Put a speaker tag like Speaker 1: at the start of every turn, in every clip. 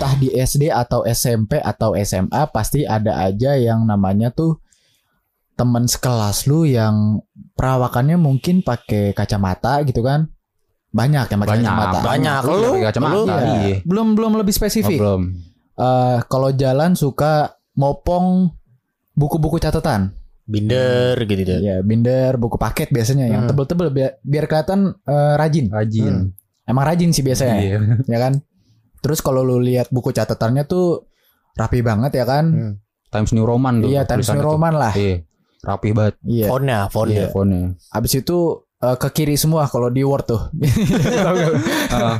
Speaker 1: entah di SD atau SMP atau SMA pasti ada aja yang namanya tuh teman sekelas lu yang perawakannya mungkin pakai kacamata gitu kan. Banyak yang pakai
Speaker 2: Banyak,
Speaker 1: kacamata.
Speaker 3: Banyak
Speaker 2: Lu kacamata.
Speaker 3: lu-
Speaker 1: Iya.
Speaker 2: Iya.
Speaker 1: Belum belum lebih
Speaker 2: Oh,
Speaker 1: spesifik.
Speaker 2: belum.
Speaker 1: Eh, kalau jalan suka mopong buku-buku catatan.
Speaker 3: Binder gitu deh.
Speaker 1: Ya, binder, buku paket biasanya yang
Speaker 3: Hmm.
Speaker 1: tebel-tebel biar, biar kelihatan eh, rajin.
Speaker 2: Rajin.
Speaker 1: Emang rajin sih biasanya,
Speaker 2: Iya.
Speaker 1: ya kan? Terus kalau lu lihat buku catatannya tuh rapi banget ya kan?
Speaker 3: Hmm.
Speaker 2: Times New Roman tuh.
Speaker 1: Iya, Times
Speaker 2: tulisannya
Speaker 1: New
Speaker 2: tuh.
Speaker 1: Roman lah.
Speaker 2: Iya. Rapih banget.
Speaker 1: Iya.
Speaker 3: Fontnya,
Speaker 2: Iya,
Speaker 3: fontnya.
Speaker 2: fontnya.
Speaker 1: Abis itu eh, ke kiri semua kalau di Word tuh.
Speaker 2: Ah,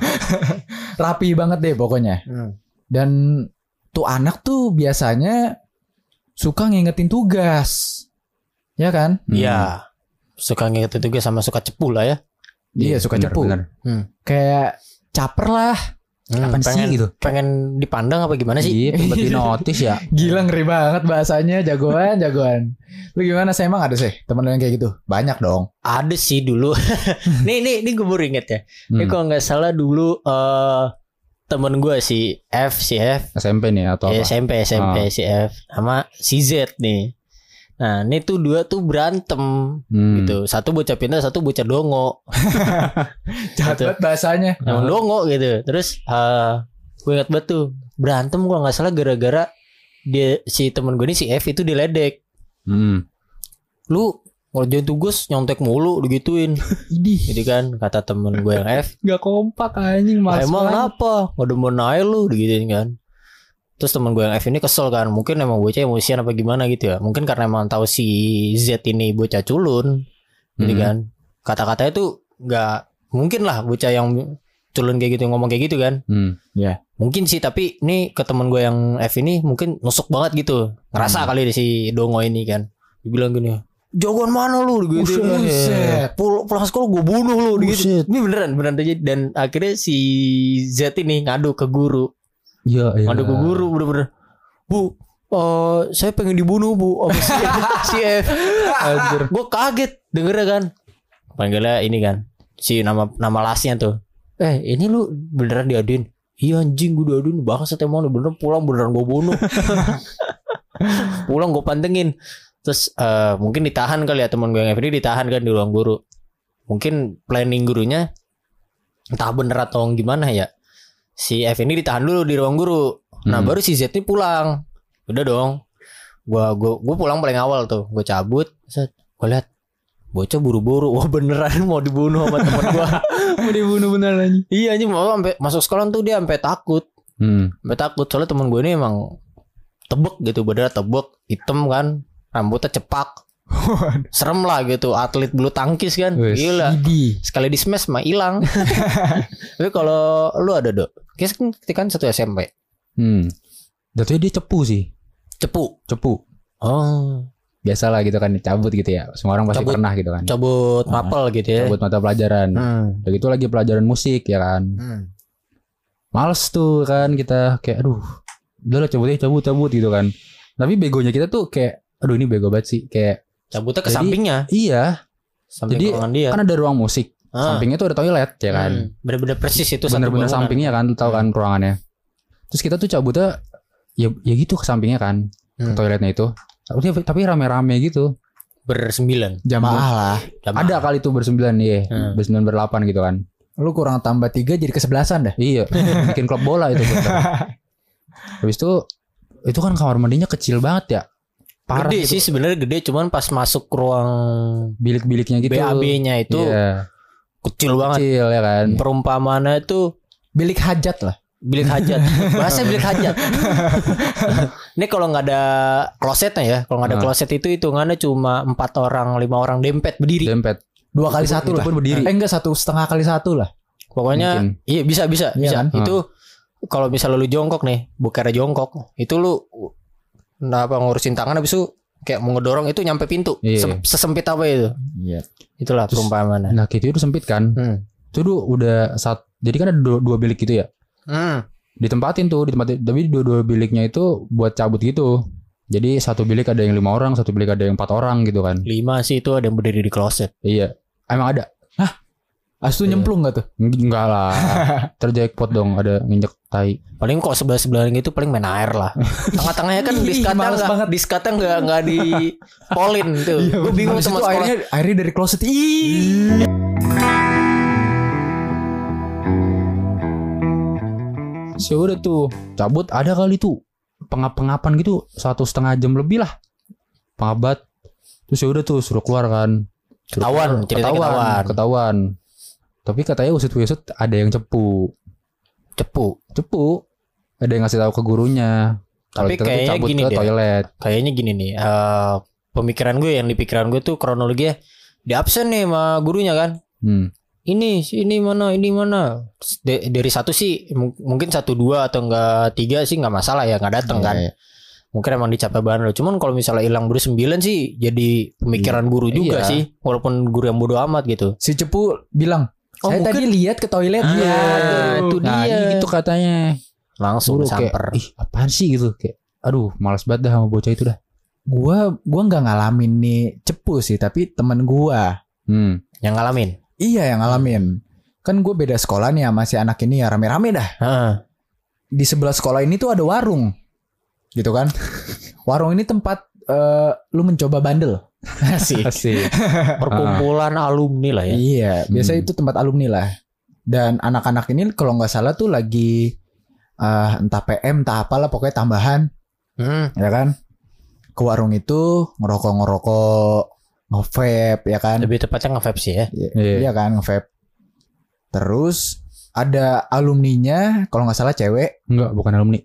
Speaker 1: rapi banget deh pokoknya.
Speaker 3: Hmm.
Speaker 1: Dan tuh anak tuh biasanya suka ngingetin tugas. Ya kan?
Speaker 2: hmm.
Speaker 3: Iya. Suka ngingetin juga sama suka cepu lah ya.
Speaker 1: Iya, suka
Speaker 2: bener,
Speaker 1: cepu.
Speaker 2: bener.
Speaker 1: Kayak caper lah.
Speaker 3: Hmm,
Speaker 2: sih
Speaker 3: pengen,
Speaker 2: gitu?
Speaker 3: pengen dipandang apa gimana sih?
Speaker 2: Iya, tiba notice ya.
Speaker 1: Gila ngeri banget bahasanya jagoan jagoan. Lu gimana sih emang ada sih temen lu yang kayak gitu? Banyak dong.
Speaker 3: Ada sih dulu. nih nih nih gue baru inget ya. Ini
Speaker 2: Hmm.
Speaker 3: kalau nggak salah dulu eh temen gue si F si F
Speaker 2: SMP nih atau
Speaker 3: ya,
Speaker 2: apa?
Speaker 3: SMP SMP
Speaker 2: Ah.
Speaker 3: si F sama si Z nih. Nah ini tuh dua tuh berantem
Speaker 2: Hmm.
Speaker 3: gitu. Satu bocah pintar, satu bocah dongo.
Speaker 1: Jahat
Speaker 3: Gitu.
Speaker 1: banget bahasanya.
Speaker 3: Emang dongo gitu. Terus eh gue ingat banget tuh berantem gue nggak salah gara-gara dia si temen gue ini si F itu diledek.
Speaker 2: Hmm.
Speaker 3: Lu ngerjain tugas nyontek mulu digituin.
Speaker 1: Idih.
Speaker 3: Jadi kan kata temen gue yang F
Speaker 1: Gak kompak anjing
Speaker 3: "Ah,
Speaker 1: mas.
Speaker 3: Emang kenapa? Gak demen aja lu digituin kan Terus temen gue yang F ini kesel kan Mungkin emang bocah emosian apa gimana gitu ya Mungkin karena emang tahu si Z ini bocah culun Jadi
Speaker 2: Hmm.
Speaker 3: kan Kata-katanya tuh gak Mungkin lah bocah yang culun kayak gitu ngomong kayak gitu kan
Speaker 2: Hmm.
Speaker 3: Mungkin sih tapi ini ke temen gue yang F ini mungkin nusuk banget gitu Ngerasa
Speaker 2: Hmm.
Speaker 3: kali di si Dongo ini kan Dibilang gini Jagoan mana lu gitu
Speaker 1: Buset.
Speaker 3: Pul pulang sekolah gue bunuh lu gitu. Ini beneran beneran terjadi dan akhirnya si Z ini ngadu ke guru.
Speaker 2: Iya, iya.
Speaker 3: Ke guru bener-bener. Bu, eh saya pengen dibunuh bu sama si, si F. Anjir. Gue kaget dengernya kan. Panggilnya ini kan. Si nama nama lasnya tuh. Eh ini lu beneran diaduin? Iya anjing gue diaduin Bahkan emang lu beneran pulang beneran gue bunuh Pulang gue pantengin Terus eh, mungkin ditahan kali ya teman gue yang Every ditahan kan di ruang guru Mungkin planning gurunya Entah bener atau gimana ya Si F ini ditahan dulu di ruang guru. Nah
Speaker 2: Hmm.
Speaker 3: baru si Z ini pulang. Udah dong. Gua gua gua pulang paling awal tuh. Gue cabut. Set Gue liat Bocah buru-buru. Wah beneran mau dibunuh sama temen gua.
Speaker 1: Mau dibunuh beneran.
Speaker 3: Iya anjing. Mau sampai masuk sekolah tuh dia sampai takut.
Speaker 2: Hmm.
Speaker 3: Sampai takut. Soalnya temen gue ini emang Tebek gitu. Badannya tebek Hitam kan. Rambutnya cepak Serem lah gitu Atlet bulu tangkis kan
Speaker 2: Wes.
Speaker 3: Gila
Speaker 1: Idih.
Speaker 3: Sekali di smash mah hilang Tapi kalau lu ada dok Kayaknya kan kita kan satu SMP
Speaker 2: Hmm. Jatuhnya dia cepu sih.
Speaker 3: Cepu
Speaker 2: Cepu.
Speaker 3: Oh
Speaker 2: Biasalah gitu kan cabut gitu ya. Semua orang pasti
Speaker 3: Cabut.
Speaker 2: pernah gitu kan.
Speaker 3: Cabut mapel gitu ya
Speaker 2: Cabut mata pelajaran.
Speaker 3: Hmm.
Speaker 2: Udah gitu lagi pelajaran musik ya kan.
Speaker 3: Hmm.
Speaker 2: Males tuh kan kita kayak aduh. Udah lah cabut ya cabut cabut gitu kan. Tapi begonya kita tuh kayak aduh ini bego banget sih kayak
Speaker 3: Cabutnya ke
Speaker 2: Jadi-
Speaker 3: sampingnya.
Speaker 2: iya.
Speaker 3: Samping
Speaker 2: Jadi,
Speaker 3: ruangan dia.
Speaker 2: kan ada ruang musik.
Speaker 3: Ah.
Speaker 2: sampingnya tuh ada toilet ya kan?
Speaker 3: Hmm. Bener-bener persis itu
Speaker 2: bener-bener sampingnya kan tahu kan ruangannya. Terus kita tuh cabutnya ya ya gitu ke sampingnya kan ke
Speaker 3: Hmm.
Speaker 2: toiletnya itu. Tapi tapi rame-rame gitu.
Speaker 3: Bersembilan.
Speaker 1: Jamaah lah.
Speaker 3: Jamaah.
Speaker 2: ada kali tuh bersembilan iya.
Speaker 3: Hmm.
Speaker 2: bersembilan berlapan gitu kan.
Speaker 1: Lu kurang tambah tiga jadi kesebelasan dah.
Speaker 2: iya. Bikin klub bola itu habis itu itu kan kamar mandinya kecil banget ya parah
Speaker 3: Gede
Speaker 2: gitu.
Speaker 3: sih sebenarnya gede cuman pas masuk ruang
Speaker 2: bilik-biliknya gitu
Speaker 3: BAB-nya itu
Speaker 2: Iya,
Speaker 3: kecil banget.
Speaker 2: kecil ya kan
Speaker 3: Perumpamaannya itu
Speaker 1: Bilik hajat lah.
Speaker 3: bilik hajat. Bahasa bilik hajat. Ini kalau nggak ada klosetnya ya, kalau nggak ada
Speaker 2: Ah.
Speaker 3: kloset itu hitungannya cuma empat orang, lima orang dempet berdiri.
Speaker 2: dempet
Speaker 1: Dua kali
Speaker 2: Itu
Speaker 1: satu
Speaker 2: itu
Speaker 1: lah.
Speaker 2: pun berdiri.
Speaker 1: Eh enggak satu setengah kali satu lah.
Speaker 3: Pokoknya
Speaker 2: Mungkin.
Speaker 3: iya bisa bisa
Speaker 1: Iya
Speaker 3: bisa.
Speaker 1: kan?
Speaker 3: Itu kalau misalnya lu jongkok nih, bukannya jongkok, itu lu nah apa ngurusin tangan habis itu kayak mau ngedorong itu nyampe pintu.
Speaker 2: Iya.
Speaker 3: Sem- sesempit apa itu?
Speaker 1: Iya.
Speaker 3: Itulah
Speaker 2: Terus-
Speaker 3: perumpamaannya.
Speaker 2: nah gitu itu sempit kan
Speaker 3: Hmm.
Speaker 2: itu udah saat jadi kan ada dua, dua bilik gitu ya
Speaker 3: Hmm.
Speaker 2: ditempatin tuh ditempatin tapi dua-dua biliknya itu buat cabut gitu jadi satu bilik ada yang lima orang satu bilik ada yang empat orang gitu kan
Speaker 3: Lima sih itu ada yang berdiri di kloset.
Speaker 2: iya emang ada
Speaker 1: Astu
Speaker 3: Iya.
Speaker 1: nyemplung gak tuh?
Speaker 2: Enggak lah. Terjackpot dong ada nginjek tai.
Speaker 3: Paling kok sebelah sebelah gitu paling main air lah. Tengah-tengahnya kan diskatnya
Speaker 1: banget.
Speaker 3: diskatnya nggak nggak di polin tuh. Gue bingung sama
Speaker 1: itu
Speaker 3: sekolah.
Speaker 1: airnya airnya dari kloset. Ih.
Speaker 2: Ya udah tuh cabut ada kali tuh pengap-pengapan gitu satu setengah jam lebih lah pengabat terus ya udah tuh suruh keluar kan Suruh
Speaker 3: Ketahuan,
Speaker 2: keluar,
Speaker 3: ceritanya ketahuan.
Speaker 2: ketahuan tapi katanya usut usut ada yang cepu
Speaker 3: Cepu.
Speaker 2: cepu ada yang ngasih tahu ke gurunya kalau
Speaker 3: Tapi
Speaker 2: kita
Speaker 3: kayaknya
Speaker 2: cabut
Speaker 3: gini
Speaker 2: ke
Speaker 3: deh.
Speaker 2: toilet
Speaker 3: Kayaknya gini nih. eh pemikiran gue yang di pikiran gue tuh kronologinya di absen nih sama gurunya kan.
Speaker 2: hmm.
Speaker 3: Ini ini mana ini mana. De- dari satu sih mung- mungkin satu dua atau enggak tiga sih nggak masalah ya nggak datang kan.
Speaker 1: Iya, iya.
Speaker 3: Mungkin emang dicapai bahan lo. Cuman kalau misalnya hilang baru sembilan sih jadi pemikiran guru juga
Speaker 2: Iya.
Speaker 3: sih. Walaupun guru yang bodoh amat gitu.
Speaker 1: Si Cepu bilang,
Speaker 3: Oh,
Speaker 1: saya tadi lihat ke toilet.
Speaker 3: Iya, itu
Speaker 2: nah
Speaker 3: dia.
Speaker 2: gitu katanya
Speaker 3: Langsung
Speaker 2: kayak
Speaker 3: samper.
Speaker 2: ih apaan sih gitu kayak aduh malas banget dah sama bocah itu dah
Speaker 1: Gua gua nggak ngalamin nih Cepu sih, tapi temen gua.
Speaker 2: hmm.
Speaker 3: Yang ngalamin.
Speaker 1: Iya yang ngalamin. Kan gue beda sekolah nih sama si anak ini ya rame-rame dah.
Speaker 3: Heeh.
Speaker 1: Di sebelah sekolah ini tuh ada warung. Gitu kan. warung ini tempat eh, lu mencoba bandel. Asik.
Speaker 2: asik
Speaker 3: Perkumpulan alumni lah ya.
Speaker 1: Iya, biasa
Speaker 2: Hmm.
Speaker 1: itu tempat alumni lah. Dan anak-anak ini kalau nggak salah tuh lagi eh, entah PM, entah apalah pokoknya tambahan,
Speaker 3: Hmm.
Speaker 1: ya kan? Ke warung itu ngerokok-ngerokok, nge-vape, ya kan?
Speaker 3: Lebih tepatnya nge-vape sih ya.
Speaker 1: Iya
Speaker 2: Iya.
Speaker 1: iya kan, nge-vape. Terus ada alumninya, kalau nggak salah cewek,
Speaker 2: enggak bukan alumni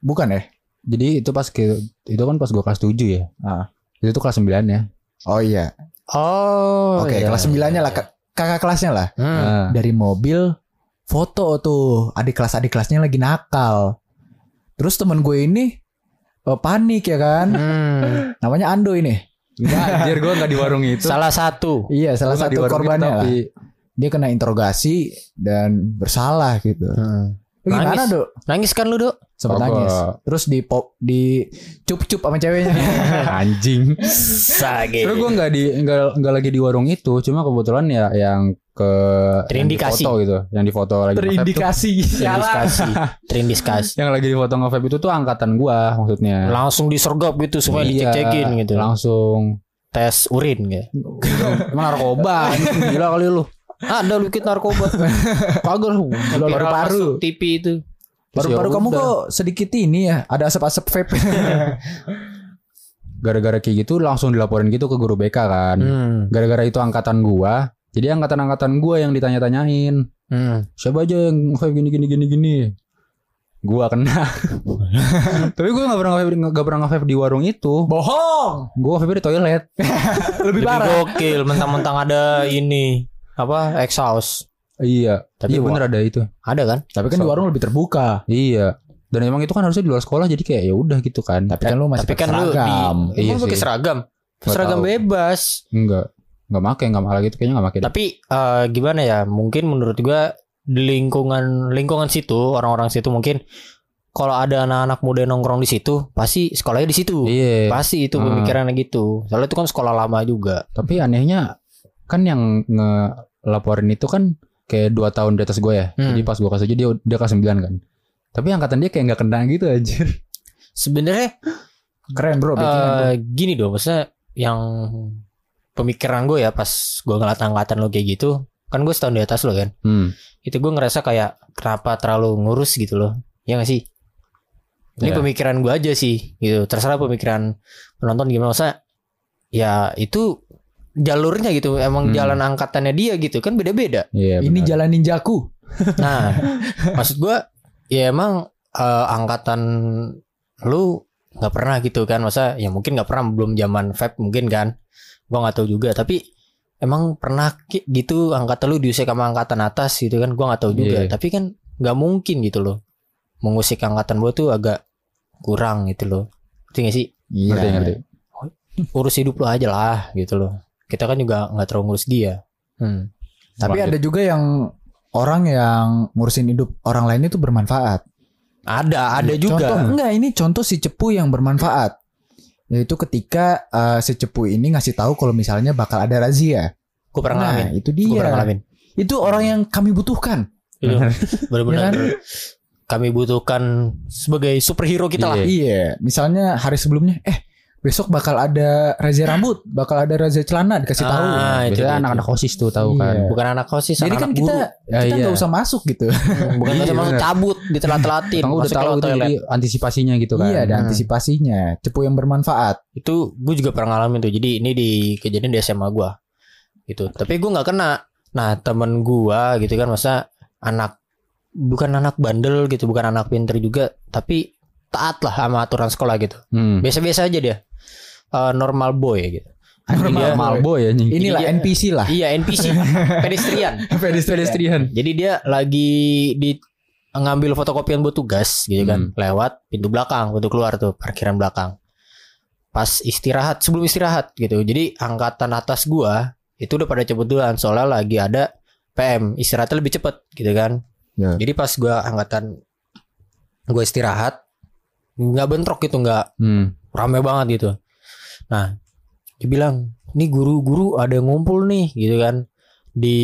Speaker 1: bukan ya?
Speaker 2: jadi itu pas ke itu kan pas gua kelas 7 ya
Speaker 1: Ah.
Speaker 2: Itu tuh kelas 9 ya
Speaker 1: Oh iya,
Speaker 3: Oh.
Speaker 1: oke
Speaker 3: iya,
Speaker 1: kelas
Speaker 3: iya,
Speaker 1: 9-nya
Speaker 3: iya.
Speaker 1: lah, kak- kakak kelasnya lah.
Speaker 3: Hmm.
Speaker 2: Nah,
Speaker 1: dari mobil foto tuh adik kelas adik kelasnya lagi nakal terus temen gue ini eh, panik ya kan
Speaker 3: Hmm.
Speaker 1: namanya Ando ini
Speaker 2: enggak anjir gua enggak di warung itu
Speaker 3: Salah satu.
Speaker 1: iya salah
Speaker 2: Gua
Speaker 1: satu
Speaker 2: itu,
Speaker 1: korbannya lah
Speaker 2: tapi
Speaker 1: dia kena interogasi dan bersalah gitu
Speaker 3: Hmm.
Speaker 1: Lu gimana
Speaker 3: Nangis.
Speaker 1: dok
Speaker 3: Nangis kan lu, Dok?
Speaker 1: Sempet
Speaker 2: Kagak.
Speaker 1: nangis terus di pop di cup cup sama ceweknya
Speaker 2: anjing
Speaker 3: Sage.
Speaker 2: Terus gue nggak di nggak nggak lagi di warung itu, cuma kebetulan ya yang ke
Speaker 3: Terindikasi.
Speaker 2: yang foto gitu, yang di foto lagi tuh.
Speaker 1: terindikasi
Speaker 3: Terindikasi. Terindikasi.
Speaker 2: yang lagi di foto nge-vape itu tuh angkatan gua maksudnya.
Speaker 3: Langsung disergap gitu semua
Speaker 2: Iya,
Speaker 3: dicek-cekin gitu.
Speaker 2: Langsung
Speaker 3: Tes urin gitu.
Speaker 2: emang narkoba gila kali lu.
Speaker 3: Ada lukit narkoba.
Speaker 2: Kagak lu.
Speaker 3: Masuk TV itu.
Speaker 1: Baru-baru
Speaker 2: ya
Speaker 1: kamu
Speaker 2: udah.
Speaker 1: kok sedikit ini ya ada asap-asap vape
Speaker 2: Gara-gara kayak gitu langsung dilaporin gitu ke guru BK kan.
Speaker 3: Hmm.
Speaker 2: Gara-gara itu angkatan gua. Jadi angkatan-angkatan gua yang ditanya-tanyain.
Speaker 3: Hmm.
Speaker 2: Siapa aja yang nge-vape gini gini gini gini. Gua kena. Tapi gua gak pernah nge-vape gak pernah nge-vape di warung itu.
Speaker 1: bohong
Speaker 2: Gua nge-vape di toilet.
Speaker 1: lebih
Speaker 3: Lebih
Speaker 1: parah
Speaker 3: gokil mentang-mentang ada ini apa exhaust.
Speaker 2: Iya.
Speaker 3: Tapi
Speaker 2: iya bener ada itu.
Speaker 3: Ada kan?
Speaker 1: tapi kan di warung lebih terbuka
Speaker 2: Iya. Dan emang itu kan harusnya di luar sekolah jadi kayak ya udah gitu kan.
Speaker 1: tapi kan lu masih
Speaker 3: Tapi
Speaker 1: pakai
Speaker 3: kan lu di
Speaker 1: seragam
Speaker 2: Iya
Speaker 3: Emang pakai seragam.
Speaker 2: Nggak
Speaker 3: Seragam
Speaker 2: tahu.
Speaker 3: bebas.
Speaker 2: enggak enggak make enggak malah gitu kayaknya enggak make. deh.
Speaker 3: Tapi eh, gimana ya? Mungkin menurut gua di lingkungan lingkungan situ orang-orang situ mungkin kalau ada anak-anak muda nongkrong di situ pasti sekolahnya di situ.
Speaker 2: Iya.
Speaker 3: Pasti itu
Speaker 2: Ah.
Speaker 3: pemikirannya gitu. Soalnya itu kan sekolah lama juga.
Speaker 2: Tapi anehnya kan yang ngelaporin itu kan kayak dua tahun di atas gue ya.
Speaker 3: Hmm.
Speaker 2: Jadi pas gue kelas 7 dia dia kelas 9 kan. Tapi angkatan dia kayak nggak kena gitu anjir.
Speaker 3: Sebenarnya
Speaker 1: keren bro
Speaker 3: eh, gini dong, maksudnya yang pemikiran gue ya pas gue ngeliat angkatan lo kayak gitu, kan gue setahun di atas lo kan.
Speaker 2: Hmm.
Speaker 3: Itu gue ngerasa kayak kenapa terlalu ngurus gitu loh. Ya gak sih? Ini
Speaker 2: Iya.
Speaker 3: pemikiran gue aja sih gitu. Terserah pemikiran penonton gimana masa ya itu jalurnya gitu emang
Speaker 2: Hmm.
Speaker 3: jalan angkatannya dia gitu kan beda-beda.
Speaker 2: Iya.
Speaker 1: ini
Speaker 2: benar.
Speaker 1: jalan ninjaku
Speaker 3: Nah, maksud gua ya emang eh, angkatan lu nggak pernah gitu kan masa ya mungkin nggak pernah belum zaman vape mungkin kan gua nggak tahu juga tapi emang pernah ki- gitu angkatan lu diusik sama angkatan atas gitu kan gua nggak tahu juga
Speaker 2: Iya.
Speaker 3: tapi kan nggak mungkin gitu loh mengusik angkatan gua tuh agak kurang gitu loh ngerti gak sih
Speaker 1: iya
Speaker 2: Ngerti, ngerti.
Speaker 3: urus hidup lu aja lah gitu loh kita kan juga nggak terlalu ngurus dia hmm.
Speaker 1: tapi ada juga yang orang yang ngurusin hidup orang lain itu bermanfaat
Speaker 3: ada ada juga
Speaker 1: Contoh, enggak ini contoh si cepu yang bermanfaat. Yaitu ketika eh, si cepu ini ngasih tahu kalau misalnya bakal ada razia.
Speaker 3: gua pernah
Speaker 1: Nah,
Speaker 3: ngalamin
Speaker 1: itu
Speaker 3: pernah
Speaker 1: dia.
Speaker 3: ngalamin
Speaker 1: itu orang yang kami butuhkan.
Speaker 3: Iya. Benar-benar
Speaker 1: Ya kan?
Speaker 3: kami butuhkan sebagai superhero kita lah.
Speaker 2: Iya.
Speaker 1: Iya, misalnya hari sebelumnya, eh besok bakal ada razia rambut, bakal ada razia celana dikasih tahu.
Speaker 3: Ah, itu
Speaker 2: Biasanya
Speaker 3: dia
Speaker 2: anak-anak
Speaker 3: tuh.
Speaker 2: osis tuh tahu
Speaker 1: Iya.
Speaker 2: kan.
Speaker 3: Bukan anak kosis,
Speaker 1: Jadi
Speaker 3: anak
Speaker 1: kan kita
Speaker 2: Ya,
Speaker 1: kita
Speaker 2: iya.
Speaker 1: nggak usah masuk gitu.
Speaker 3: bukan
Speaker 2: Iya,
Speaker 3: iya, masuk cabut, ditelat-telatin,
Speaker 2: Kamu udah tahu tuh jadi antisipasinya gitu kan.
Speaker 1: Iya, ada
Speaker 3: Hmm.
Speaker 1: antisipasinya, cepu yang bermanfaat.
Speaker 3: Itu gue juga pernah ngalamin tuh. Jadi ini di kejadian di SMA gua. Gitu. Tapi gue nggak kena. Nah, temen gua gitu kan masa anak bukan anak bandel gitu, bukan anak pinter juga, tapi taat lah sama aturan sekolah gitu.
Speaker 2: Hmm.
Speaker 3: Biasa-biasa aja dia. Eh, normal boy gitu. Dia-
Speaker 2: Normal boy ya nih.
Speaker 1: Inilah
Speaker 3: dia-
Speaker 1: NPC lah.
Speaker 3: Iya NPC pedestrian.
Speaker 2: Pedestrian.
Speaker 3: Jadi dia lagi di ngambil fotokopian buat tugas gitu kan, lewat pintu belakang, pintu keluar tuh parkiran belakang. Pas istirahat, sebelum istirahat gitu. Jadi angkatan atas gua itu udah pada cepet duluan soalnya lagi ada PM, istirahatnya lebih cepet gitu kan.
Speaker 1: Ya.
Speaker 3: Jadi pas gua angkatan gua istirahat nggak bentrok gitu, nggak
Speaker 2: Hmm.
Speaker 3: rame banget gitu. Nah, dia bilang, "Nih guru-guru ada yang ngumpul nih," gitu kan. Di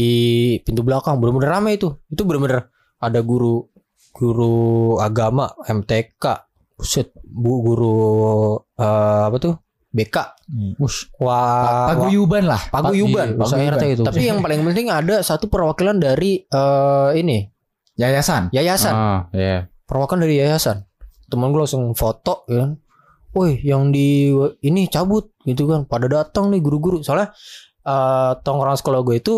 Speaker 3: pintu belakang bener-bener rame itu. Itu bener-bener ada guru guru agama MTK, buset, Bu guru eh, apa tuh? BK.
Speaker 2: Wush.
Speaker 3: Wah, wah,
Speaker 1: Paguyuban lah.
Speaker 3: paguyuban.
Speaker 2: Iya,
Speaker 1: Paguyuban.
Speaker 2: Itu.
Speaker 3: Tapi yang paling penting ada satu perwakilan dari eh, ini,
Speaker 1: Yayasan.
Speaker 3: yayasan.
Speaker 2: Ah, iya.
Speaker 3: perwakilan dari yayasan temen gue langsung foto ya kan. Woi yang di ini cabut gitu kan. Pada datang nih guru-guru. Soalnya eh tongkrongan sekolah gue itu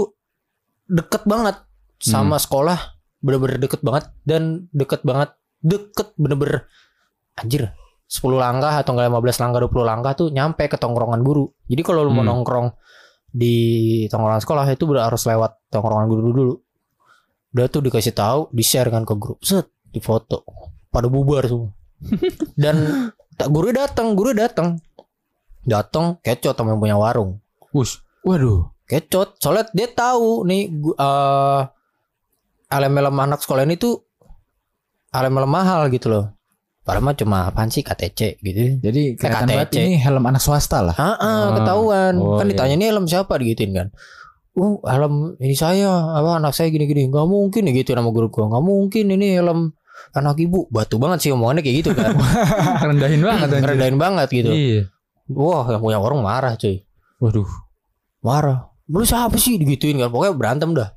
Speaker 3: deket banget sama sekolah. Bener-bener deket banget. Dan deket banget deket bener-bener anjir 10 langkah atau enggak 15 langkah 20 langkah tuh nyampe ke tongkrongan guru. Jadi kalau lu mau
Speaker 2: Hmm.
Speaker 3: nongkrong di tongkrongan sekolah itu udah harus lewat tongkrongan guru dulu. Udah tuh dikasih tahu di share kan ke grup. Set di foto. Pada bubar semua dan tak guru datang guru datang datang kecot sama yang punya warung
Speaker 2: Wush.
Speaker 1: Waduh.
Speaker 3: kecot soalnya dia tahu nih gu- eh elem-elem anak sekolah ini tuh elem-elem mahal gitu loh padahal mah cuma apaan sih KTC gitu
Speaker 1: Jadi kelihatan
Speaker 3: KTC.
Speaker 1: banget ini helm anak swasta lah.
Speaker 3: Ah, ah,
Speaker 2: Ah.
Speaker 3: ketahuan.
Speaker 2: Oh,
Speaker 3: kan
Speaker 2: iya.
Speaker 3: ditanya ini helm siapa digituin kan. Uh, helm ini saya, apa anak saya gini-gini. Gak mungkin ya gitu nama guru gua. Gak mungkin ini helm anak ibu. Batu banget sih omongannya kayak gitu kan.
Speaker 2: Rendahin banget anjir.
Speaker 3: Ngerendahin banget gitu.
Speaker 2: Iya.
Speaker 3: Wah, yang punya warung marah cuy.
Speaker 2: Waduh.
Speaker 3: Marah. Lu siapa sih digituin kan. Pokoknya berantem dah.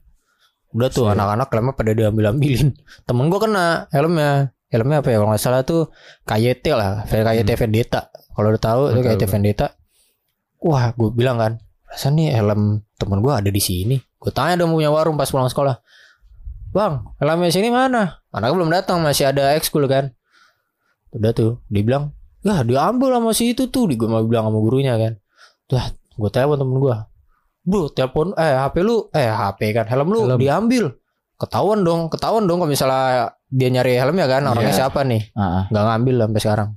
Speaker 3: Udah tuh
Speaker 2: Siap.
Speaker 3: anak-anak helmnya pada diambil-ambilin. Temen gua kena helmnya. Helmnya apa ya? Kalau nggak salah tuh KYT lah. KYT Vendetta. Kalau udah tahu itu KYT
Speaker 2: gua.
Speaker 3: Vendetta. Wah, gue bilang kan, rasa nih helm temen gua ada di sini. Gue tanya dong punya warung pas pulang sekolah. Bang, helmnya sini mana? Anaknya belum datang, masih ada ekskul kan. Udah tuh, dibilang, ya diambil sama si itu tuh. Gue mau bilang sama gurunya kan. Lah, gue telepon temen gua. Bu, telepon eh HP lu eh HP kan helm lu
Speaker 2: Helm.
Speaker 3: diambil. Ketahuan dong, ketahuan dong kalau misalnya dia nyari helmnya kan orangnya
Speaker 1: Iya.
Speaker 3: siapa nih?
Speaker 1: Ah, ah.
Speaker 3: Nggak ngambil sampai sekarang.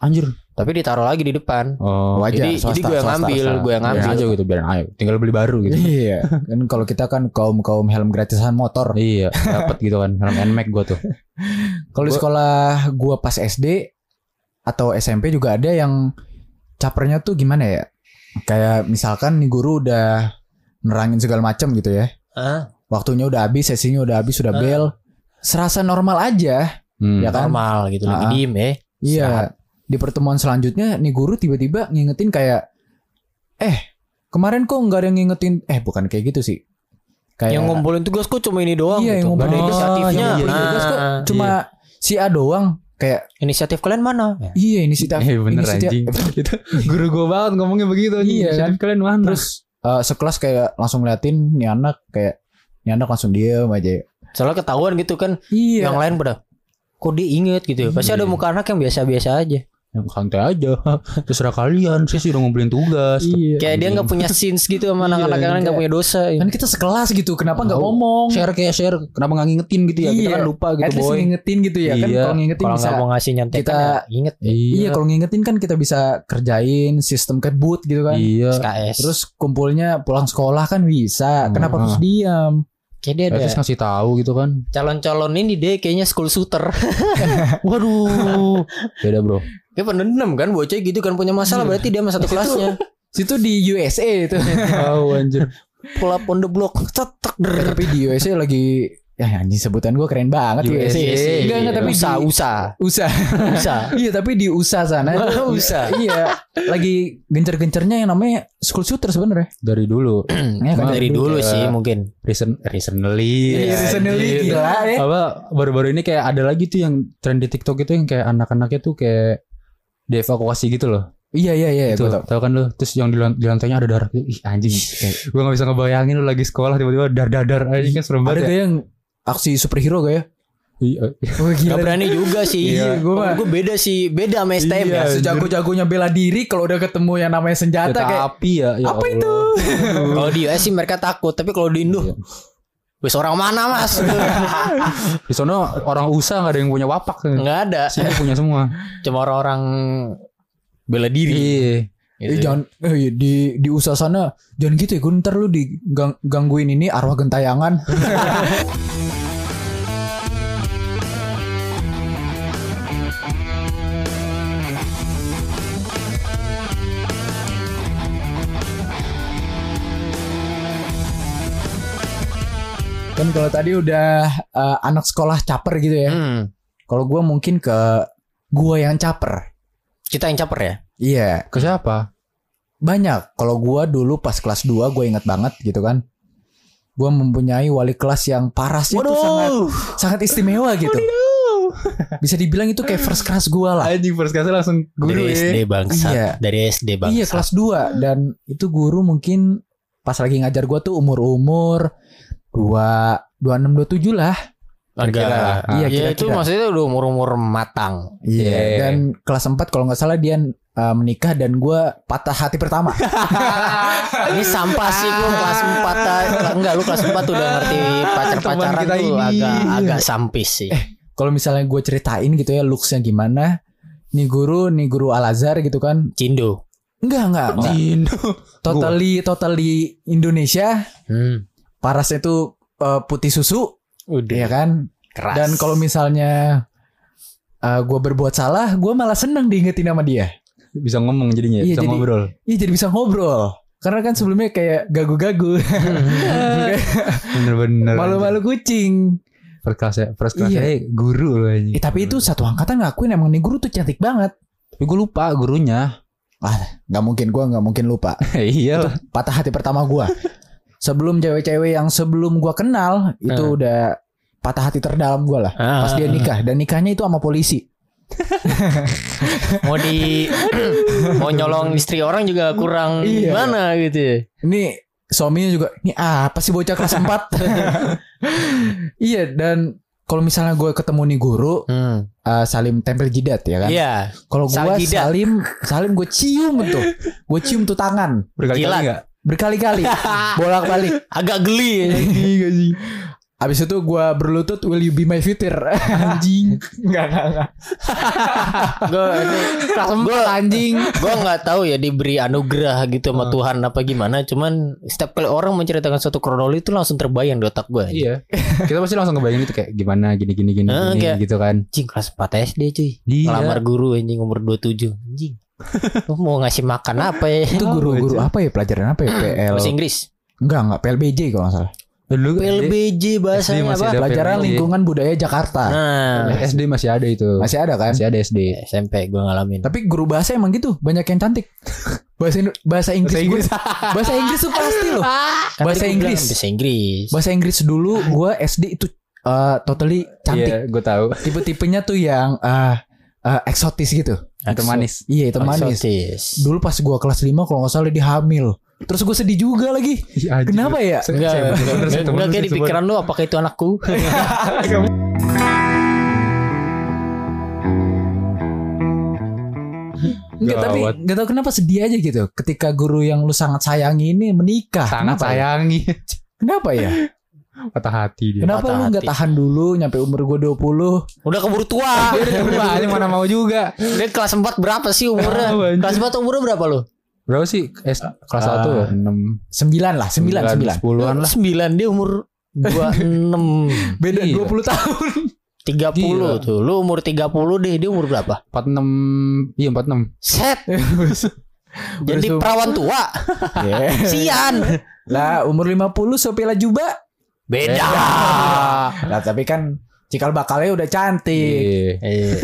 Speaker 2: Anjir.
Speaker 3: Tapi ditaruh lagi di depan.
Speaker 2: Oh.
Speaker 1: Wajar.
Speaker 3: jadi
Speaker 1: swasta,
Speaker 3: jadi gue yang
Speaker 1: swasta,
Speaker 3: ngambil,
Speaker 1: swasta.
Speaker 3: gue yang
Speaker 2: Biarin
Speaker 3: ngambil.
Speaker 2: aja gitu biarin ayo. Tinggal beli baru gitu.
Speaker 1: Iya. Kan kalau kita kan kaum kaum helm gratisan motor.
Speaker 2: iya, dapat gitu kan. Helm NMAX gua tuh.
Speaker 1: Kalau di sekolah gua pas SD atau SMP juga ada yang capernya tuh gimana ya? Kayak misalkan nih guru udah nerangin segala macam gitu ya.
Speaker 3: Ah,
Speaker 1: Waktunya udah habis, sesinya udah habis, sudah
Speaker 3: Ah.
Speaker 1: bel. Serasa normal aja.
Speaker 2: Hmm.
Speaker 1: Ya kan?
Speaker 3: normal gitu lagi
Speaker 1: ah.
Speaker 3: diem ya.
Speaker 1: Iya.
Speaker 3: Istirahat.
Speaker 1: Di pertemuan selanjutnya nih guru tiba-tiba ngingetin kayak eh kemarin kok nggak ada yang ngingetin eh bukan kayak gitu sih. Kayak
Speaker 3: Yang ngumpulin tugas kok cuma ini doang
Speaker 1: Iya,
Speaker 3: gitu.
Speaker 1: yang
Speaker 3: ada
Speaker 1: ngumpulin
Speaker 2: tugas.
Speaker 3: inisiatifnya.
Speaker 2: Oh, iya, iya,
Speaker 1: tugas kok
Speaker 3: Ah,
Speaker 1: cuma si A doang kayak
Speaker 3: inisiatif kalian mana? Ya.
Speaker 1: iya ini si
Speaker 2: Eh bener anjing. Itu guru gua banget ngomongnya begitu.
Speaker 1: Iya, kan?
Speaker 2: Inisiatif kalian mana?
Speaker 1: Terus eh, sekelas kayak langsung ngeliatin nih anak kayak nih anak langsung diem aja.
Speaker 3: Soalnya ketahuan gitu kan.
Speaker 1: Iya.
Speaker 3: Yang lain pada kok dia inget gitu. Pasti ada
Speaker 2: Iya.
Speaker 3: muka anak yang biasa-biasa aja.
Speaker 2: Yang santai aja. Terserah kalian. Saya sih udah ngumpulin tugas.
Speaker 1: Iya.
Speaker 3: Kayak dia nggak punya scenes gitu sama anak-anak yang nggak punya dosa.
Speaker 1: Kan kita sekelas gitu, kenapa nggak ngomong?
Speaker 2: Share kayak share. Kenapa nggak ngingetin gitu ya? Kita
Speaker 1: Iya.
Speaker 2: kan lupa
Speaker 1: At
Speaker 2: gitu
Speaker 1: least
Speaker 2: boy.
Speaker 1: ngingetin gitu ya kan
Speaker 2: Iya.
Speaker 1: kalau ngingetin
Speaker 3: Kalau
Speaker 1: bisa
Speaker 3: nggak mau ngasih nyontekan
Speaker 1: kita-
Speaker 3: ya inget
Speaker 1: Iya, kalau ngingetin kan kita bisa kerjain sistem ke boot gitu kan.
Speaker 2: Iya.
Speaker 3: SKS.
Speaker 1: Terus kumpulnya pulang sekolah kan bisa.
Speaker 2: Hmm.
Speaker 1: Kenapa harus diam?
Speaker 3: kayak dia ada
Speaker 2: Terus ngasih tahu gitu kan.
Speaker 3: calon-calon ini deh kayaknya school shooter.
Speaker 2: Waduh. Beda bro.
Speaker 3: Dia pendendam kan bocah gitu kan punya masalah berarti dia sama satu kelasnya.
Speaker 1: Situ di USA itu.
Speaker 2: Tahu anjir.
Speaker 3: pull up on the block. Cetek.
Speaker 1: Eh, tapi di USA lagi ya anjing sebutan gue keren banget
Speaker 2: USA.
Speaker 1: USA. Enggak enggak tapi
Speaker 3: usaha,
Speaker 1: di,
Speaker 3: usaha.
Speaker 1: usaha.
Speaker 3: Usaha.
Speaker 1: iya tapi di USA sana
Speaker 3: Usaha.
Speaker 1: iya lagi gencer-gencernya yang namanya school shooter sebenarnya.
Speaker 2: Dari dulu.
Speaker 1: Ya kan?
Speaker 3: Dari dulu
Speaker 2: Iya.
Speaker 3: sih mungkin.
Speaker 2: Reason, recently.
Speaker 1: Iya, recently, gila, ya.
Speaker 2: Apa baru-baru ini kayak ada lagi tuh yang tren di TikTok itu yang kayak anak-anaknya tuh kayak dievakuasi gitu loh.
Speaker 1: Iya iya iya
Speaker 2: Itu
Speaker 1: gue tau.
Speaker 2: tahu kan lu terus yang di, lan- di lantainya ada darah ih anjing gue gak bisa ngebayangin lu lagi sekolah tiba-tiba dar dar dar anjing kan serem
Speaker 1: Ada
Speaker 2: banget ya.
Speaker 1: kayak yang aksi superhero gak ya?
Speaker 2: Iya.
Speaker 1: Oh
Speaker 3: Gak berani juga sih.
Speaker 1: Iya, gua mah-
Speaker 3: gue beda sih, beda sama STM
Speaker 2: Iya,
Speaker 3: ya.
Speaker 1: Sejago-jagonya bela diri kalau udah ketemu yang namanya senjata
Speaker 2: Senjata
Speaker 1: kayak
Speaker 2: api ya, ya
Speaker 1: apa
Speaker 2: Allah.
Speaker 1: itu?
Speaker 3: Kalau di US sih mereka takut, tapi kalau di Indo,
Speaker 2: Iya.
Speaker 3: Wes orang mana mas?
Speaker 2: Di sana orang USA gak ada yang punya wapak.
Speaker 3: Nggak ada,
Speaker 2: Sini punya semua.
Speaker 3: cuma orang-orang bela diri.
Speaker 2: Iya.
Speaker 1: Eh,
Speaker 3: Gitu.
Speaker 1: jangan eh, iya, di di USA sana jangan gitu ya gue ntar lu digangguin ini arwah gentayangan kan kalau tadi udah eh, anak sekolah caper gitu ya
Speaker 3: Hmm.
Speaker 1: kalau gue mungkin ke gua yang caper
Speaker 3: Kita yang caper ya.
Speaker 1: iya
Speaker 2: Ke siapa?
Speaker 1: banyak kalau gua dulu pas kelas 2 gue inget banget gitu kan gua mempunyai wali kelas yang parasnya itu sangat sangat istimewa gitu bisa dibilang itu kayak first class gua lah
Speaker 2: Anjing first class langsung
Speaker 3: Dari
Speaker 2: guru
Speaker 3: SD
Speaker 2: ya.
Speaker 3: bangsa.
Speaker 1: Iya.
Speaker 3: Dari SD bangsa.
Speaker 1: iya kelas 2 dan itu guru mungkin pas lagi ngajar gua tuh umur-umur 2 26 27 lah
Speaker 3: Agak.
Speaker 1: Iya,
Speaker 3: Iya,
Speaker 1: kira-kira.
Speaker 3: itu maksudnya udah umur-umur matang.
Speaker 2: Iya.
Speaker 1: dan kelas 4 kalau nggak salah dia uh, menikah dan gua patah hati pertama
Speaker 3: Ini sampah sih lu kelas 4 ta- enggak lu kelas 4 udah ngerti pacar-pacaran tuh
Speaker 2: ini.
Speaker 3: agak agak sampis sih.
Speaker 1: kalau misalnya gue ceritain gitu ya looksnya gimana nih guru nih guru Al Azhar gitu kan
Speaker 3: Cindo.
Speaker 1: enggak enggak, enggak.
Speaker 2: Indo.
Speaker 1: totally totally Indonesia
Speaker 3: Hmm.
Speaker 1: Parasnya itu uh, putih susu
Speaker 3: Udah
Speaker 1: ya kan
Speaker 3: keras.
Speaker 1: dan kalau misalnya uh, gue berbuat salah gue malah seneng diingetin sama dia
Speaker 2: Bisa ngomong jadinya,
Speaker 1: Iya,
Speaker 2: bisa
Speaker 1: jadi-
Speaker 2: ngobrol.
Speaker 1: iya jadi bisa ngobrol karena kan sebelumnya kayak gagu-gagu
Speaker 2: Bener-bener.
Speaker 1: malu-malu kucing
Speaker 2: First class ya, first class
Speaker 1: Iya.
Speaker 2: ya guru loh anjing.
Speaker 1: eh, tapi itu satu angkatan ngakuin emang nih guru tuh cantik banget
Speaker 2: Tapi gue lupa gurunya.
Speaker 1: nggak mungkin gue nggak mungkin lupa
Speaker 2: iya
Speaker 1: patah hati pertama gua. Sebelum cewek-cewek yang sebelum gua kenal itu
Speaker 3: Hmm.
Speaker 1: udah patah hati terdalam gua lah.
Speaker 3: Ah.
Speaker 1: Pas dia nikah dan nikahnya itu sama polisi.
Speaker 3: mau di mau nyolong istri orang juga kurang
Speaker 1: Iya.
Speaker 3: gimana gitu ya.
Speaker 1: Ini suaminya juga ini apa sih bocah kelas 4 Iya dan kalau misalnya gue ketemu nih guru
Speaker 3: Hmm.
Speaker 1: uh, Salim tempel jidat ya kan.
Speaker 3: Iya.
Speaker 1: Kalau gua
Speaker 3: Saljidat.
Speaker 1: Salim Salim gue cium tuh. Gue cium tuh tangan
Speaker 2: Berkali-kali enggak?
Speaker 1: Berkali-kali bolak-balik.
Speaker 3: Agak geli ya.
Speaker 2: Sih.
Speaker 1: Abis itu gue berlutut Will you be my future Anjing Enggak enggak enggak
Speaker 3: Gue kelas anjing. Gue nggak tahu ya diberi anugerah gitu sama Tuhan apa gimana. Cuman setiap kali orang menceritakan suatu kronologi itu langsung terbayang di otak gue.
Speaker 2: Iya. Kita pasti langsung ngebayangin itu kayak gimana gini gini gini,
Speaker 3: Ah,
Speaker 2: gini
Speaker 3: kayak-
Speaker 2: gitu kan.
Speaker 3: Anjing kelas 4 SD cuy.
Speaker 2: Iya.
Speaker 3: Ngelamar guru anjing umur 27. Anjing. Lu mau ngasih makan apa ya?
Speaker 1: Itu guru-guru apa ya pelajaran apa ya PL
Speaker 3: Bahasa Inggris.
Speaker 1: Enggak enggak PLBJ kalau nggak salah
Speaker 2: Dulu
Speaker 3: PLBJ bahasanya
Speaker 2: masih
Speaker 3: apa?
Speaker 2: ada.
Speaker 1: Pelajaran
Speaker 2: PLBJ.
Speaker 1: lingkungan budaya Jakarta
Speaker 3: Nah,
Speaker 2: SD masih ada itu.
Speaker 1: Masih ada kan
Speaker 2: Masih ada SD.
Speaker 3: SMP gue ngalamin.
Speaker 1: Tapi guru bahasa emang gitu Banyak yang cantik Bahasa bahasa Inggris,
Speaker 2: Bahasa Inggris.
Speaker 1: gua- bahasa Inggris tuh pasti loh
Speaker 3: Kan
Speaker 1: bahasa
Speaker 3: gua
Speaker 1: Inggris.
Speaker 3: bilang Bahasa Inggris.
Speaker 1: Bahasa Inggris dulu Gue SD itu uh, Totally cantik
Speaker 2: Iya, gue tahu.
Speaker 1: Tipe-tipenya tuh yang uh, uh, Eksotis gitu
Speaker 2: Itu manis.
Speaker 1: Iya itu manis
Speaker 3: Eksotis.
Speaker 1: Dulu pas gua kelas 5 Kalau gak salah dia hamil Terus gue sedih juga lagi Kenapa ya?
Speaker 3: Enggak, enggak, enggak, enggak kayak di pikiran lu apakah itu anakku?
Speaker 1: Enggak tapi
Speaker 2: Gawat.
Speaker 1: Gak tau kenapa sedih aja gitu Ketika guru yang lu sangat sayangi ini menikah
Speaker 2: Sangat
Speaker 1: Kenapa ya?
Speaker 2: sayangi.
Speaker 1: Kenapa ya?
Speaker 2: Patah hati dia.
Speaker 1: Kenapa
Speaker 3: Patah
Speaker 1: lu gak
Speaker 3: hati.
Speaker 1: tahan dulu Nyampe umur gue 20
Speaker 3: Udah keburu tua.
Speaker 2: Wah, ini mana mau juga.
Speaker 3: Dia kelas 4 berapa sih umurnya?
Speaker 2: Anjing.
Speaker 3: kelas 4 umurnya berapa lu?
Speaker 2: Berapa sih? S kelas
Speaker 1: Ah.
Speaker 2: 1 ya? 6
Speaker 1: 9 lah 9 9
Speaker 2: 10-an lah.
Speaker 3: 9 dia umur 26
Speaker 1: Beda
Speaker 2: Iya.
Speaker 1: 20 tahun
Speaker 3: 30
Speaker 2: Gila.
Speaker 3: tuh. Lu umur 30 deh, dia umur berapa?
Speaker 2: 46 iya 46.
Speaker 3: Set. Jadi perawan tua.
Speaker 1: Yeah.
Speaker 3: Sian.
Speaker 1: Lah umur 50 Sophia Lajuba.
Speaker 3: Beda.
Speaker 1: Lah tapi kan cikal bakalnya udah cantik.
Speaker 2: Iya.
Speaker 3: Eh,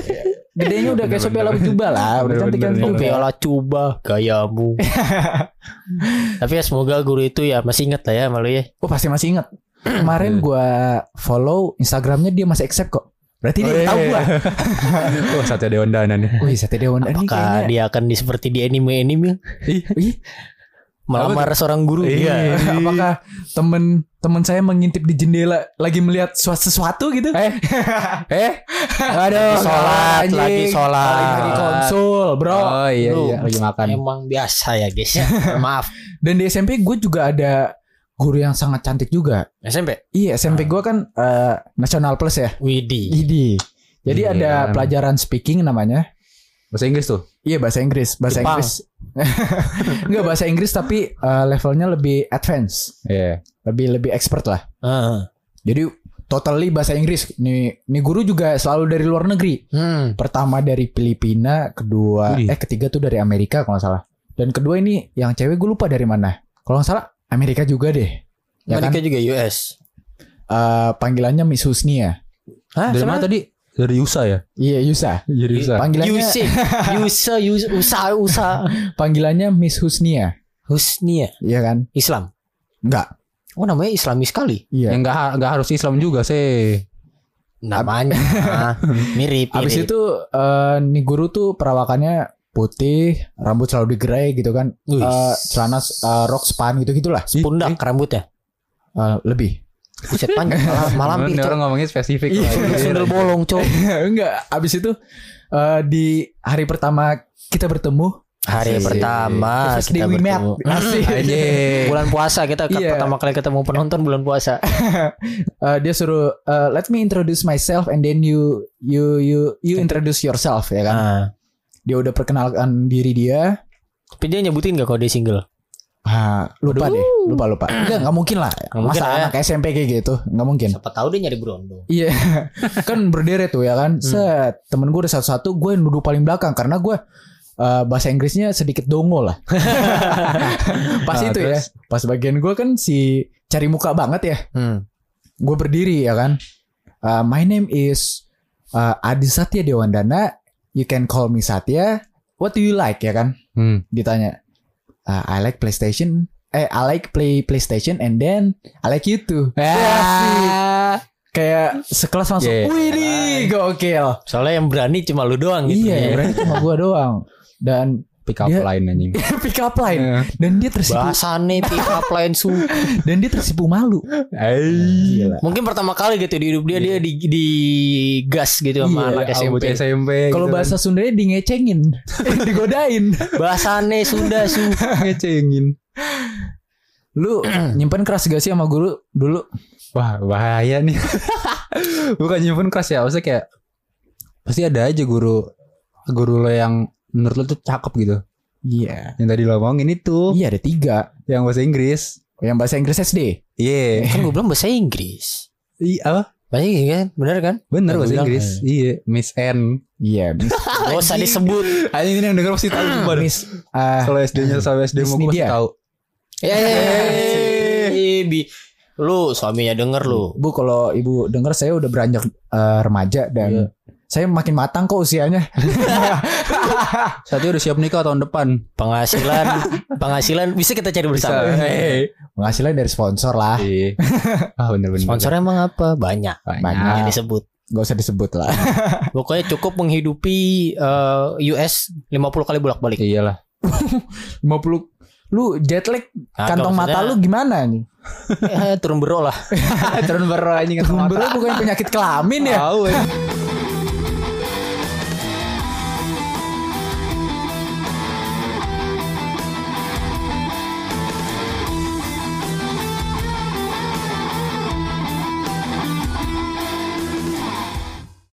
Speaker 1: Gedenya udah kayak Sophia Lajuba lah, udah cantik kan.
Speaker 3: Piala coba gayamu. Tapi ya semoga guru itu ya masih inget lah ya malu ya.
Speaker 1: Oh pasti masih ingat. Kemarin gua follow Instagramnya dia masih accept kok. Berarti dia
Speaker 2: Oh, iya,
Speaker 1: tahu
Speaker 2: iya.
Speaker 1: gua.
Speaker 2: Wah, Satya Dewandanan ya.
Speaker 1: Wih, Satya Dewan ini
Speaker 3: Apakah
Speaker 1: kayaknya.
Speaker 3: dia akan di seperti di anime-anime
Speaker 1: Ih,
Speaker 3: melamar seorang guru?
Speaker 2: Iya.
Speaker 1: apakah temen temen saya mengintip di jendela lagi melihat suatu sesuatu gitu?
Speaker 2: Eh, eh, aduh,
Speaker 3: Sholat,
Speaker 1: anjing.
Speaker 3: lagi sholat.
Speaker 1: Lagi di konsul, bro.
Speaker 2: Oh iya,
Speaker 3: Lu.
Speaker 2: iya, lagi makan.
Speaker 3: Emang biasa ya guys. Maaf.
Speaker 1: Dan di SMP gue juga ada guru yang sangat cantik juga.
Speaker 3: SMP.
Speaker 1: Iya, SMP gue kan eh, nasional plus ya.
Speaker 3: Widi.
Speaker 1: Idi. Jadi
Speaker 2: Iya.
Speaker 1: ada pelajaran speaking namanya.
Speaker 2: Bahasa Inggris tuh.
Speaker 1: Iya bahasa Inggris, bahasa
Speaker 3: Jepang.
Speaker 1: Inggris. Enggak bahasa Inggris tapi eh, levelnya lebih advance,
Speaker 2: Iya.
Speaker 1: lebih lebih expert lah.
Speaker 3: Heeh.
Speaker 1: Jadi totally bahasa Inggris. Nih, nih guru juga selalu dari luar negeri.
Speaker 3: Hmm.
Speaker 1: Pertama dari Filipina, kedua
Speaker 2: Wih.
Speaker 1: eh ketiga tuh dari Amerika kalau nggak salah. Dan kedua ini yang cewek gue lupa dari mana. Kalau nggak salah Amerika juga deh. Ya kan?
Speaker 3: Mereka juga US.
Speaker 1: Eh, panggilannya Miss Husnia.
Speaker 3: Hah?
Speaker 2: Dari mana tadi? Dari USA ya?
Speaker 1: Iya Yusa.
Speaker 2: Dari USA.
Speaker 1: Panggilannya
Speaker 3: Yusi. Yusa, Yusa, Usa, Usa.
Speaker 1: panggilannya Miss Husnia.
Speaker 3: Husnia.
Speaker 1: Iya kan?
Speaker 3: Islam.
Speaker 1: Enggak.
Speaker 3: Oh namanya Islami sekali.
Speaker 1: Iya.
Speaker 2: Yang enggak enggak harus Islam juga sih.
Speaker 3: Namanya. mirip, mirip.
Speaker 1: Habis itu eh, nih guru tuh perawakannya putih, rambut selalu digerai gitu kan. Eh, celana eh, rok span gitu gitulah.
Speaker 3: pundak rambutnya.
Speaker 1: Eh, lebih.
Speaker 3: Buset panjang
Speaker 2: Ini
Speaker 3: hampir, Cok.
Speaker 2: orang ngomongnya spesifik.
Speaker 1: Iya.
Speaker 3: Sundel bolong, Cok.
Speaker 1: Enggak. Habis itu eh, di hari pertama kita bertemu
Speaker 3: Hari
Speaker 1: Asik.
Speaker 3: pertama
Speaker 1: first
Speaker 3: kita bertemu.
Speaker 1: Asik.
Speaker 2: Anjing.
Speaker 3: Bulan puasa kita
Speaker 1: Iya.
Speaker 3: pertama kali ketemu penonton bulan puasa.
Speaker 1: Eh, dia suruh eh, let me introduce myself and then you you you you introduce yourself ya kan.
Speaker 3: Nah,
Speaker 1: Dia udah perkenalkan diri dia.
Speaker 3: tapi dia nyebutin gak kalau dia single?
Speaker 1: Ah, lupa deh, lupa lupa. Enggak, enggak mungkin lah.
Speaker 3: Mungkin
Speaker 1: Masa
Speaker 3: lah ya.
Speaker 1: anak SMP kayak gitu, enggak mungkin.
Speaker 3: Siapa tahu dia nyari berondong.
Speaker 1: Iya, kan berderet tuh ya kan. Set, temen gue udah satu-satu, gue yang duduk paling belakang karena gue eh, bahasa Inggrisnya sedikit dongo lah. Pas
Speaker 2: Nah,
Speaker 1: itu ya,
Speaker 2: terus?
Speaker 1: pas bagian gue kan si cari muka banget ya.
Speaker 3: Hmm.
Speaker 1: Gue berdiri ya kan. Uh, my name is uh, Adi Satya Dewandana. You can call me Satya. What do you like ya kan?
Speaker 2: Hmm.
Speaker 1: Ditanya. Uh, I like PlayStation. Eh, I like play PlayStation and then I like you too. Asik. Kayak sekelas langsung.
Speaker 2: Yeah.
Speaker 1: Wih nih, gokil.
Speaker 3: Soalnya yang berani cuma lu doang gitu.
Speaker 1: Iya, yang berani cuma gue doang. Dan
Speaker 2: Pick up
Speaker 1: Dia-
Speaker 2: line anjing.
Speaker 1: pick up line.
Speaker 2: Iya.
Speaker 1: Dan dia tersipu.
Speaker 3: Bahasane pick up line su.
Speaker 1: Dan dia tersipu malu. Gila.
Speaker 3: Mungkin pertama kali gitu di hidup dia dia di, di gas gitu sama
Speaker 1: Iya,
Speaker 3: anak
Speaker 2: SMP.
Speaker 3: SMP.
Speaker 2: SMP.
Speaker 1: Kalau
Speaker 2: gitu
Speaker 1: bahasa Sundanya di ngecengin, digodain.
Speaker 3: Bahasane Sunda su.
Speaker 2: kan. ngecengin.
Speaker 1: Lu nyimpen keras gak sih sama guru dulu?
Speaker 2: Wah, bahaya nih. Bukan nyimpen keras ya, maksudnya kayak pasti ada aja guru guru lo yang menurut lo tuh cakep gitu.
Speaker 1: Iya.
Speaker 2: Yang tadi lo ngomongin itu,
Speaker 1: Iya ada tiga.
Speaker 2: yang bahasa Inggris.
Speaker 1: Yang bahasa Inggris SD.
Speaker 2: Iya.
Speaker 3: Kan gue bilang bahasa Inggris.
Speaker 2: Iya, apa?
Speaker 3: Bahasa Inggris kan? Bener kan?
Speaker 2: Bener bahasa Inggris. Iya, Miss N.
Speaker 1: Iya. Miss,
Speaker 3: usah disebut.
Speaker 2: Anjing ini yang denger pasti tahu deh.
Speaker 1: miss ah,
Speaker 2: Kalau SD-nya sama SD
Speaker 1: Miss
Speaker 2: mau gue pasti tahu.
Speaker 3: Eh, bi. Lu suaminya denger lu.
Speaker 1: Bu kalau ibu dengar saya udah beranjak eh, remaja dan
Speaker 2: Iya.
Speaker 1: saya makin matang kok usianya.
Speaker 2: Satu udah siap nikah tahun depan.
Speaker 3: Penghasilan penghasilan bisa kita cari bersama.
Speaker 2: Bisa.
Speaker 3: Eh,
Speaker 1: Penghasilan dari sponsor lah.
Speaker 2: Iya. ah bener-bener.
Speaker 3: Sponsor emang apa? Banyak.
Speaker 1: Banyak.
Speaker 3: Yang disebut.
Speaker 1: Gak usah disebut lah.
Speaker 3: Pokoknya cukup menghidupi eh, US 50 kali bolak-balik.
Speaker 2: Iyalah.
Speaker 1: 50 lu jet lag kantong mata lu gimana nih?
Speaker 3: eh, turun bero lah.
Speaker 2: Turun baru anjing
Speaker 1: Turun bero bukan penyakit kelamin ya?
Speaker 2: Tahu ya.